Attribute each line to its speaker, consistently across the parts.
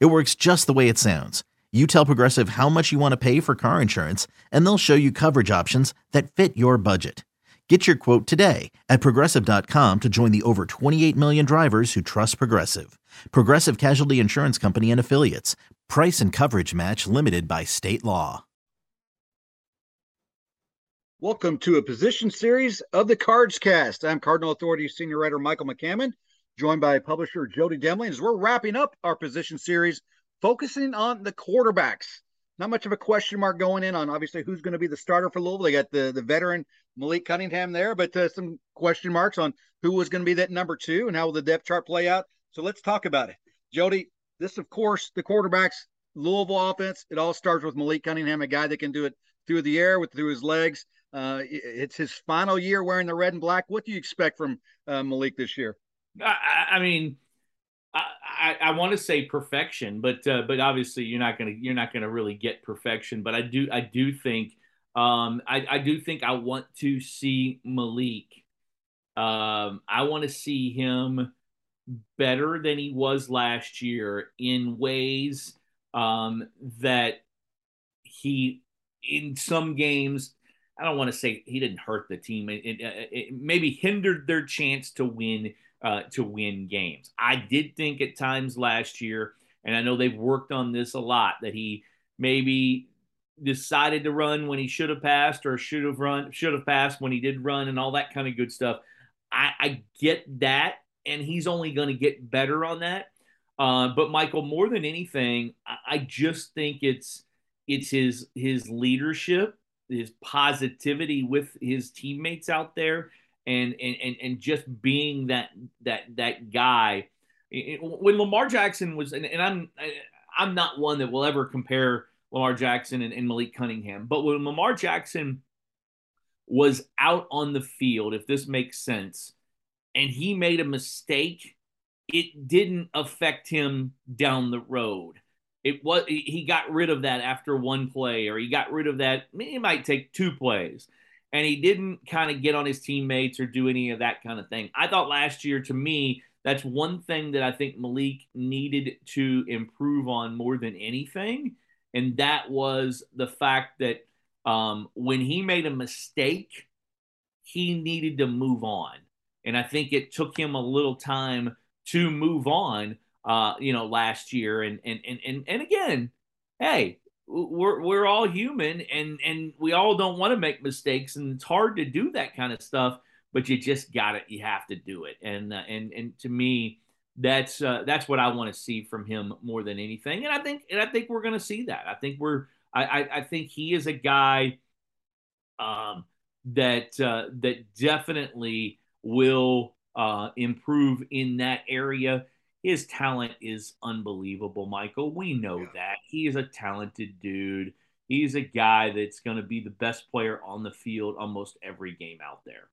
Speaker 1: It works just the way it sounds. You tell Progressive how much you want to pay for car insurance, and they'll show you coverage options that fit your budget. Get your quote today at progressive.com to join the over 28 million drivers who trust Progressive. Progressive Casualty Insurance Company and Affiliates. Price and coverage match limited by state law.
Speaker 2: Welcome to a position series of the Cards Cast. I'm Cardinal Authority Senior Writer Michael McCammon joined by publisher Jody Demling as we're wrapping up our position series, focusing on the quarterbacks. Not much of a question mark going in on obviously who's going to be the starter for Louisville. They got the, the veteran Malik Cunningham there, but uh, some question marks on who was going to be that number two and how will the depth chart play out. So let's talk about it. Jody, this, of course, the quarterbacks, Louisville offense, it all starts with Malik Cunningham, a guy that can do it through the air with through his legs. Uh, it's his final year wearing the red and black. What do you expect from uh, Malik this year?
Speaker 3: I, I mean, I, I, I want to say perfection, but uh, but obviously you're not gonna you're not gonna really get perfection. But I do I do think um, I, I do think I want to see Malik. Um, I want to see him better than he was last year in ways um, that he in some games I don't want to say he didn't hurt the team. It, it, it, maybe hindered their chance to win uh, to win games. I did think at times last year, and I know they've worked on this a lot, that he maybe decided to run when he should have passed or should have run should have passed when he did run and all that kind of good stuff. I, I get that, and he's only going to get better on that. Uh, but Michael, more than anything, I, I just think it's it's his his leadership, his positivity with his teammates out there and and and, just being that that that guy. When Lamar Jackson was, and, and I'm I'm not one that will ever compare Lamar Jackson and, and Malik Cunningham, but when Lamar Jackson was out on the field, if this makes sense, and he made a mistake, it didn't affect him down the road. It was he got rid of that after one play, or he got rid of that. It might take two plays and he didn't kind of get on his teammates or do any of that kind of thing. I thought last year, to me, that's one thing that I think Malik needed to improve on more than anything. And that was the fact that um, when he made a mistake, he needed to move on. And I think it took him a little time to move on, uh, you know, last year. And, and, and, and, and again, hey, we're we're all human and and we all don't want to make mistakes and it's hard to do that kind of stuff but you just got it you have to do it. And uh, and and to me that's uh, that's what I want to see from him more than anything. And I think and I think we're going to see that. I think we're I, I, I think he is a guy um that uh, that definitely will uh, improve in that area his talent is unbelievable, Michael. We know yeah. that. He is a talented dude. He's a guy that's going to be the best player on the field almost every game out there.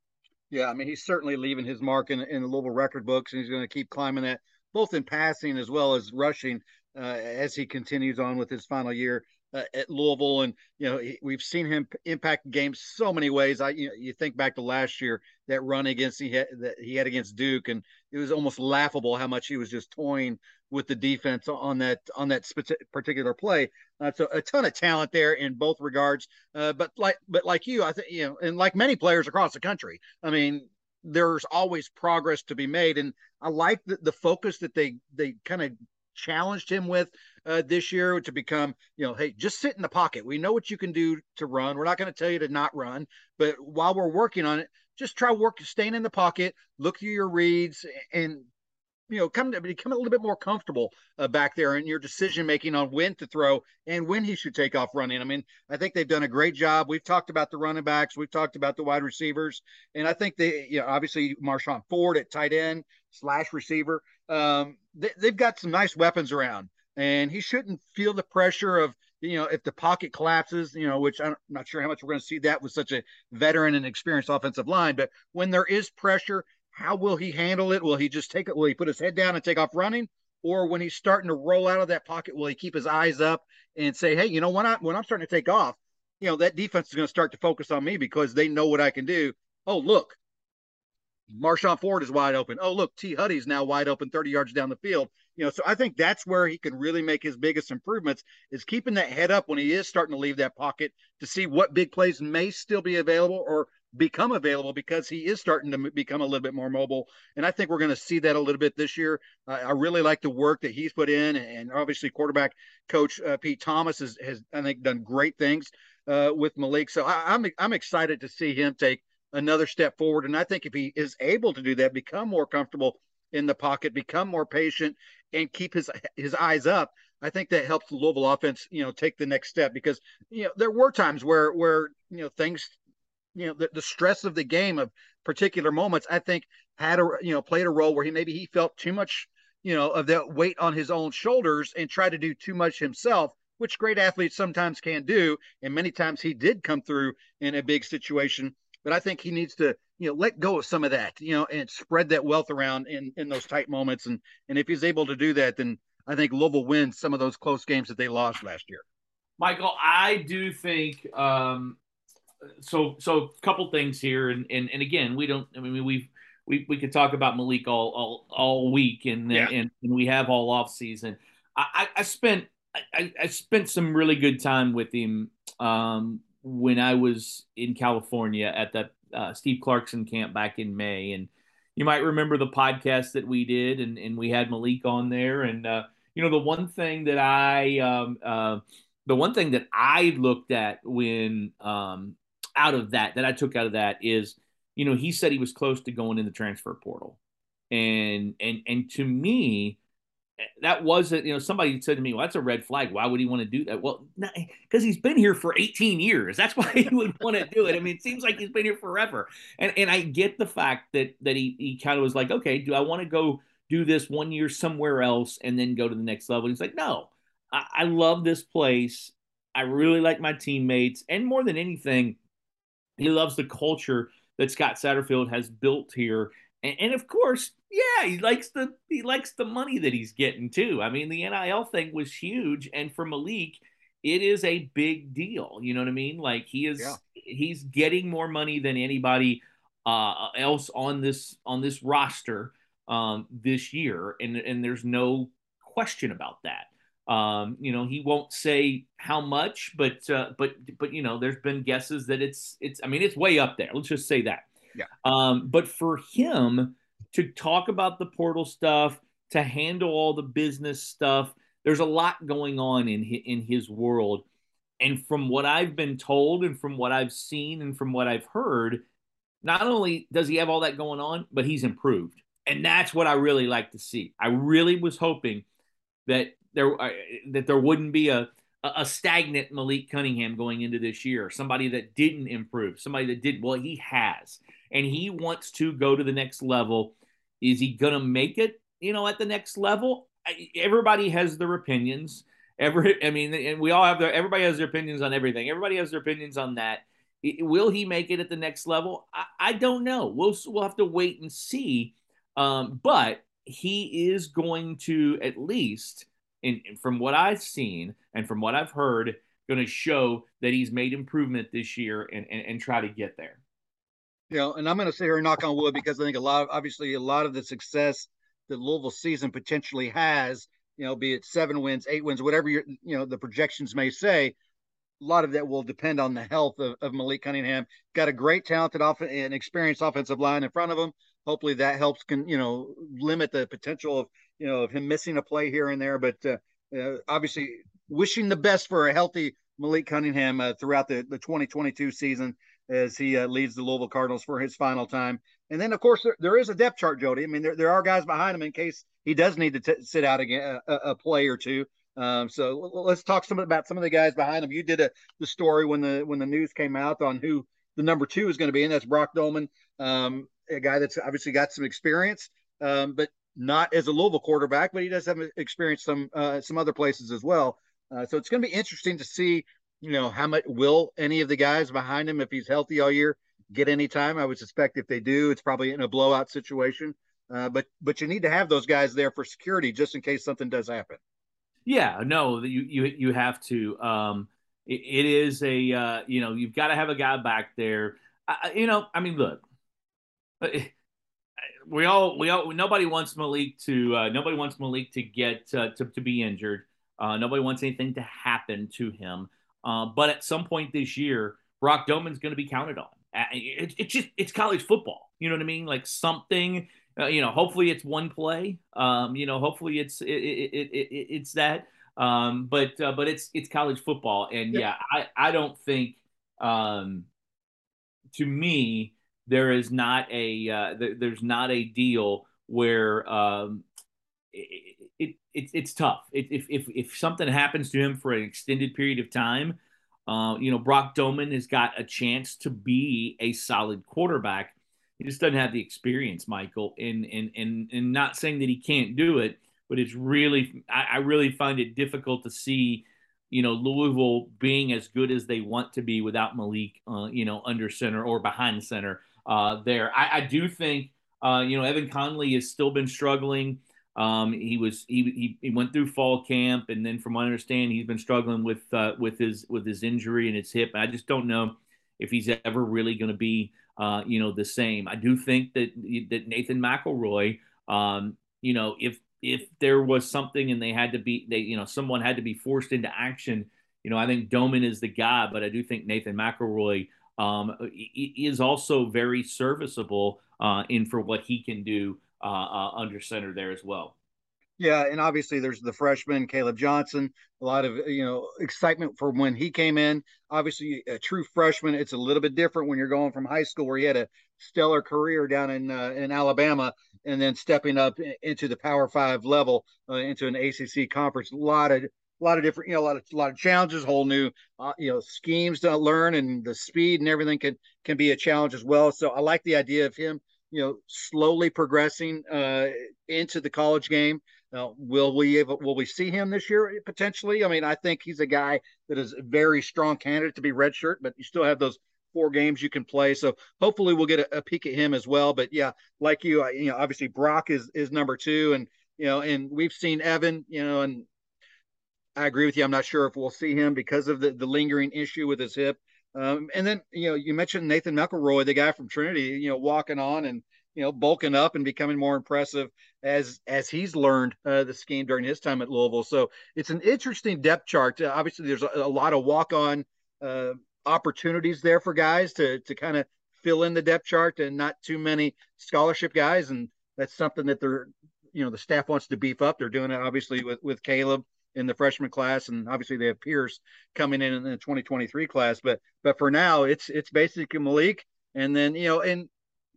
Speaker 2: Yeah, I mean, he's certainly leaving his mark in, in the Louisville record books, and he's going to keep climbing that, both in passing as well as rushing, uh, as he continues on with his final year uh, at Louisville, and you know we've seen him impact games so many ways. I you know you think back to last year that run against he had that he had against Duke, and it was almost laughable how much he was just toying with the defense on that on that particular play. Uh, so a ton of talent there in both regards. Uh, but like but like you, I think you know, and like many players across the country, I mean. There's always progress to be made, and I like the, the focus that they they kind of challenged him with uh, this year to become, you know, hey, just sit in the pocket. We know what you can do to run. We're not going to tell you to not run, but while we're working on it, just try work staying in the pocket, look through your reads, and you know, come to become a little bit more comfortable uh, back there in your decision making on when to throw and when he should take off running. I mean, I think they've done a great job. We've talked about the running backs, we've talked about the wide receivers, and I think they, you know, obviously Marshon Ford at tight end slash receiver. Um, they, have got some nice weapons around. And he shouldn't feel the pressure of you know if the pocket collapses, you know, which I'm not sure how much we're going to see that with such a veteran and experienced offensive line, but when there is pressure, how will he handle it? Will he just take it? Will he put his head down and take off running? Or when he's starting to roll out of that pocket, will he keep his eyes up and say, "Hey, you know, when I when I'm starting to take off, you know, that defense is going to start to focus on me because they know what I can do. Oh, look, Marshon Ford is wide open. Oh, look, T. Huddy's now wide open 30 yards down the field. You know, so I think that's where he can really make his biggest improvements is keeping that head up when he is starting to leave that pocket to see what big plays may still be available or become available because he is starting to become a little bit more mobile. And I think we're going to see that a little bit this year. I really like the work that he's put in, and obviously quarterback coach uh, Pete Thomas has, has, I think, done great things uh, with Malik. So I, I'm I'm excited to see him take another step forward. And I think if he is able to do that, become more comfortable in the pocket, become more patient, and keep his his eyes up, I think that helps the Louisville offense, you know, take the next step because you know there were times where where you know things, you know, the, the stress of the game of particular moments, I think had a you know played a role where he maybe he felt too much, you know, of that weight on his own shoulders and tried to do too much himself which great athletes sometimes can do. And many times he did come through in a big situation. But I think he needs to, you know, let go of some of that, you know, and spread that wealth around in in those tight moments. And and if he's able to do that, then I think Louisville wins some of those close games that they lost last year.
Speaker 3: Michael, I do think um, so. So a couple things here, and and and again, we don't. I mean, we've we we could talk about Malik all all all week, and yeah. and, and we have all off season. I, I spent I, I spent some really good time with him um, when I was in California at that uh, Steve Clarkson camp back in May. And you might remember the podcast that we did, and, and we had Malik on there. And, uh, you know, the one thing that I, um, uh, the one thing that I looked at when um, out of that, that I took out of that is, you know, he said he was close to going in the transfer portal. And, and, and to me, that wasn't, you know, somebody said to me, well, that's a red flag. Why would he want to do that? Well, because he's been here for 18 years. That's why he would want to do it. I mean, it seems like he's been here forever. And and I get the fact that that he, he kind of was like, okay, do I want to go do this one year somewhere else and then go to the next level? And he's like, no, I, I love this place. I really like my teammates. And more than anything, he loves the culture that Scott Satterfield has built here. And, and, of course, yeah, he likes the he likes the money that he's getting too. I mean, the NIL thing was huge, and for Malik, it is a big deal. You know what I mean? Like he is yeah. he's getting more money than anybody uh, else on this on this roster um, this year, and and there's no question about that. Um, you know, he won't say how much, but uh, but but you know, there's been guesses that it's it's. I mean, it's way up there. Let's just say that.
Speaker 2: Yeah.
Speaker 3: Um, but for him to talk about the portal stuff, to handle all the business stuff, there's a lot going on in in his world. And from what I've been told, and from what I've seen, and from what I've heard, not only does he have all that going on, but he's improved, and that's what I really like to see. I really was hoping that there uh, that there wouldn't be a a stagnant Malik Cunningham going into this year, somebody that didn't improve, somebody that did well. He has, and he wants to go to the next level. Is he going to make it? You know, at the next level. Everybody has their opinions. Every, I mean, and we all have their. Everybody has their opinions on everything. Everybody has their opinions on that. Will he make it at the next level? I, I don't know. We'll we'll have to wait and see. Um, but he is going to at least and from what I've seen and from what I've heard, going to show that he's made improvement this year and, and, and try to get there.
Speaker 2: You know, and I'm going to say here and knock on wood because I think a lot of obviously a lot of the success that Louisville season potentially has, you know, be it seven wins, eight wins, whatever your you know the projections may say, a lot of that will depend on the health of, of Malik Cunningham. Got a great talented off and experienced offensive line in front of him. Hopefully that helps can you know limit the potential of you know, of him missing a play here and there. But uh, uh, obviously, wishing the best for a healthy Malik Cunningham uh, throughout the, the 2022 season as he uh, leads the Louisville Cardinals for his final time. And then, of course, there, there is a depth chart, Jody. I mean, there, there are guys behind him in case he does need to t- sit out again a, a play or two. Um, so let's talk some about some of the guys behind him. You did a, the story when the when the news came out on who the number two is going to be, and that's Brock Domann, um, a guy that's obviously got some experience. Um, but not as a Louisville quarterback, but he does have experience some uh, some other places as well. Uh, so it's going to be interesting to see, you know, how much will any of the guys behind him, if he's healthy all year, get any time. I would suspect if they do, it's probably in a blowout situation. Uh, but but you need to have those guys there for security just in case something does happen.
Speaker 3: Yeah, no, you you you have to. Um, it, it is a uh, you know you've got to have a guy back there. I, you know, I mean, look, uh, we all we all nobody wants Malik to uh, nobody wants Malik to get uh, to to be injured. Uh, nobody wants anything to happen to him. Uh, but at some point this year, Brock Domann's going to be counted on. It's it just it's college football. You know what I mean? Like something uh, you know, hopefully it's one play. Um, you know, hopefully it's it, it, it, it's that. Um, but uh, but it's it's college football, and yeah, yeah I I don't think um, to me there is not a uh, there's not a deal where um, it, it, it it's tough. if if if something happens to him for an extended period of time, uh, you know, Brock Domann has got a chance to be a solid quarterback he just doesn't have the experience, Michael. And and and and not saying that he can't do it, but it's really I, I really find it difficult to see, you know, Louisville being as good as they want to be without Malik, uh, you know, under center or behind center. Uh, there, I, I do think, uh, you know, Evan Conley has still been struggling. Um, he was he, he, he went through fall camp, and then from what I understand, he's been struggling with uh, with his with his injury and his hip. I just don't know if he's ever really going to be uh, you know, the same. I do think that that Nathan McElroy, um, you know, if if there was something and they had to be, they you know, someone had to be forced into action. You know, I think Domann is the guy, but I do think Nathan McElroy um, is also very serviceable uh, in for what he can do uh, uh, under center there as well.
Speaker 2: Yeah, and obviously there's the freshman Caleb Johnson. A lot of you know excitement for when he came in. Obviously, a true freshman. It's a little bit different when you're going from high school where he had a stellar career down in uh, in Alabama, and then stepping up into the Power Five level uh, into an ACC conference. A lot of a lot of different, you know, a lot of a lot of challenges, whole new, uh, you know, schemes to learn, and the speed and everything can can be a challenge as well. So I like the idea of him, you know, slowly progressing uh, into the college game. Now, will we will we see him this year potentially? I mean, I think he's a guy that is a very strong candidate to be redshirt, but you still have those four games you can play. So hopefully we'll get a, a peek at him as well. But yeah, like you, you know, obviously Brock is is number two, and you know, and we've seen Evan, you know, and I agree with you. I'm not sure if we'll see him because of the the lingering issue with his hip. Um, and then you know, you mentioned Nathan McElroy, the guy from Trinity, you know, walking on and you know, bulking up and becoming more impressive as as he's learned uh, the scheme during his time at Louisville. So it's an interesting depth chart. Uh, obviously, there's a, a lot of walk on uh, opportunities there for guys to to kind of fill in the depth chart, and not too many scholarship guys. And that's something that they're you know the staff wants to beef up. They're doing it obviously with with Caleb in the freshman class, and obviously they have Pierce coming in in the 2023 class. But but for now, it's it's basically Malik, and then you know, and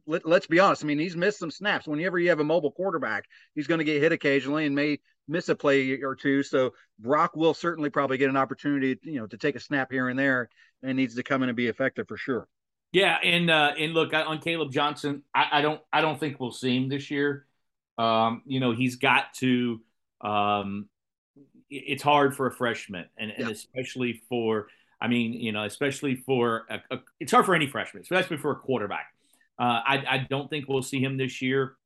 Speaker 2: let, us be honest. I mean, he's missed some snaps. Whenever you have a mobile quarterback, he's going to get hit occasionally and may miss a play or two. So Brock will certainly probably get an opportunity, you know, to take a snap here and there, and needs to come in and be effective for sure.
Speaker 3: Yeah, and uh, and look on Caleb Johnson, I, I don't I don't think we'll see him this year. Um, you know, he's got to. Um, it's hard for a freshman, and, yeah. and especially for I mean, you know, especially for a, a, it's hard for any freshman, especially for a quarterback uh, I, I, don't think we'll see him this year.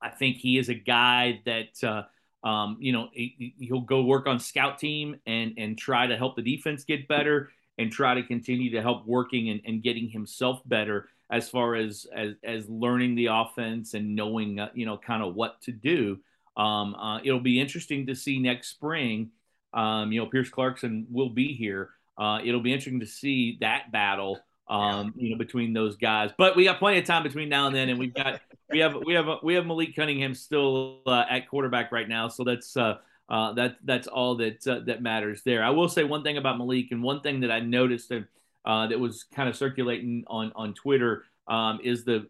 Speaker 3: I think he is a guy that uh, um, you know he, will go work on scout team and and try to help the defense get better and try to continue to help working and, and getting himself better as far as as, as learning the offense and knowing uh, you know kind of what to do. Um, uh, it'll be interesting to see next spring. Um, you know, Pierce Clarkson will be here. Uh, it'll be interesting to see that battle um, you know, between those guys. But we got plenty of time between now and then, and we've got we have we have we have Malik Cunningham still uh, at quarterback right now, so that's uh, uh, that that's all that uh, that matters there. I will say one thing about Malik, and one thing that I noticed that uh, that was kind of circulating on on Twitter um, is the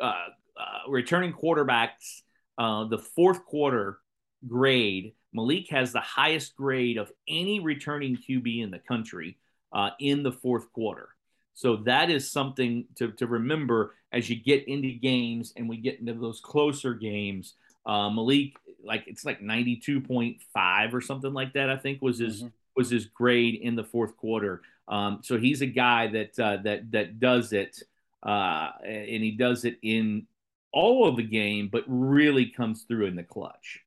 Speaker 3: uh, uh, returning quarterbacks. Uh, the fourth quarter grade, Malik has the highest grade of any returning QB in the country uh, in the fourth quarter. So that is something to, to remember as you get into games and we get into those closer games. Uh, Malik, like it's like 92.5 or something like that. I think was his mm-hmm. was his grade in the fourth quarter. Um, so he's a guy that uh, that that does it, uh, and he does it in all of the game, but really comes through in the clutch.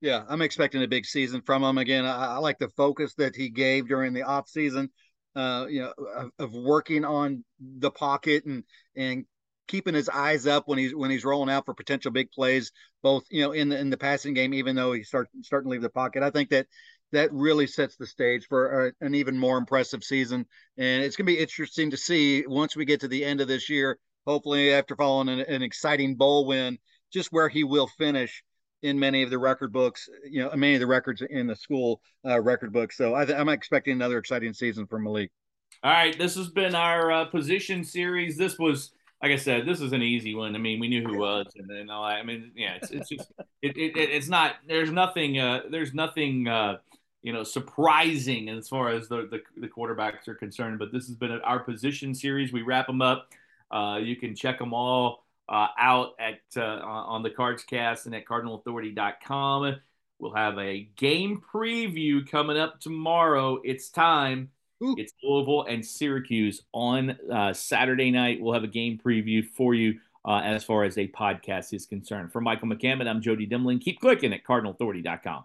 Speaker 2: Yeah, I'm expecting a big season from him again. I, I like the focus that he gave during the off season, uh, you know, of, of, working on the pocket and and keeping his eyes up when he's when he's rolling out for potential big plays, both you know in the in the passing game, even though he's start starting to leave the pocket. I think that that really sets the stage for a, an even more impressive season, and it's going to be interesting to see once we get to the end of this year. Hopefully, after following an, an exciting bowl win, just where he will finish in many of the record books, you know, many of the records in the school uh, record books. So I am expecting another exciting season from Malik.
Speaker 3: All right, this has been our uh, position series. This was, like I said, this is an easy one. I mean, we knew who was, and then all that. I mean, yeah, it's it's just it, it, it's not. There's nothing. Uh, there's nothing. Uh, you know, surprising as far as the, the, the quarterbacks are concerned. But this has been our position series. We wrap them up. Uh, you can check them all uh, out at uh, on the Cards Cast and at CardinalAuthority.com. We'll have a game preview coming up tomorrow. It's time. Ooh. It's Louisville and Syracuse on uh, Saturday night. We'll have a game preview for you uh, as far as a podcast is concerned. For Michael McCammon, I'm Jody Demling. Keep clicking at CardinalAuthority.com.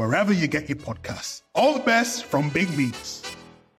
Speaker 4: wherever you get your podcasts. All the best from Big Meats.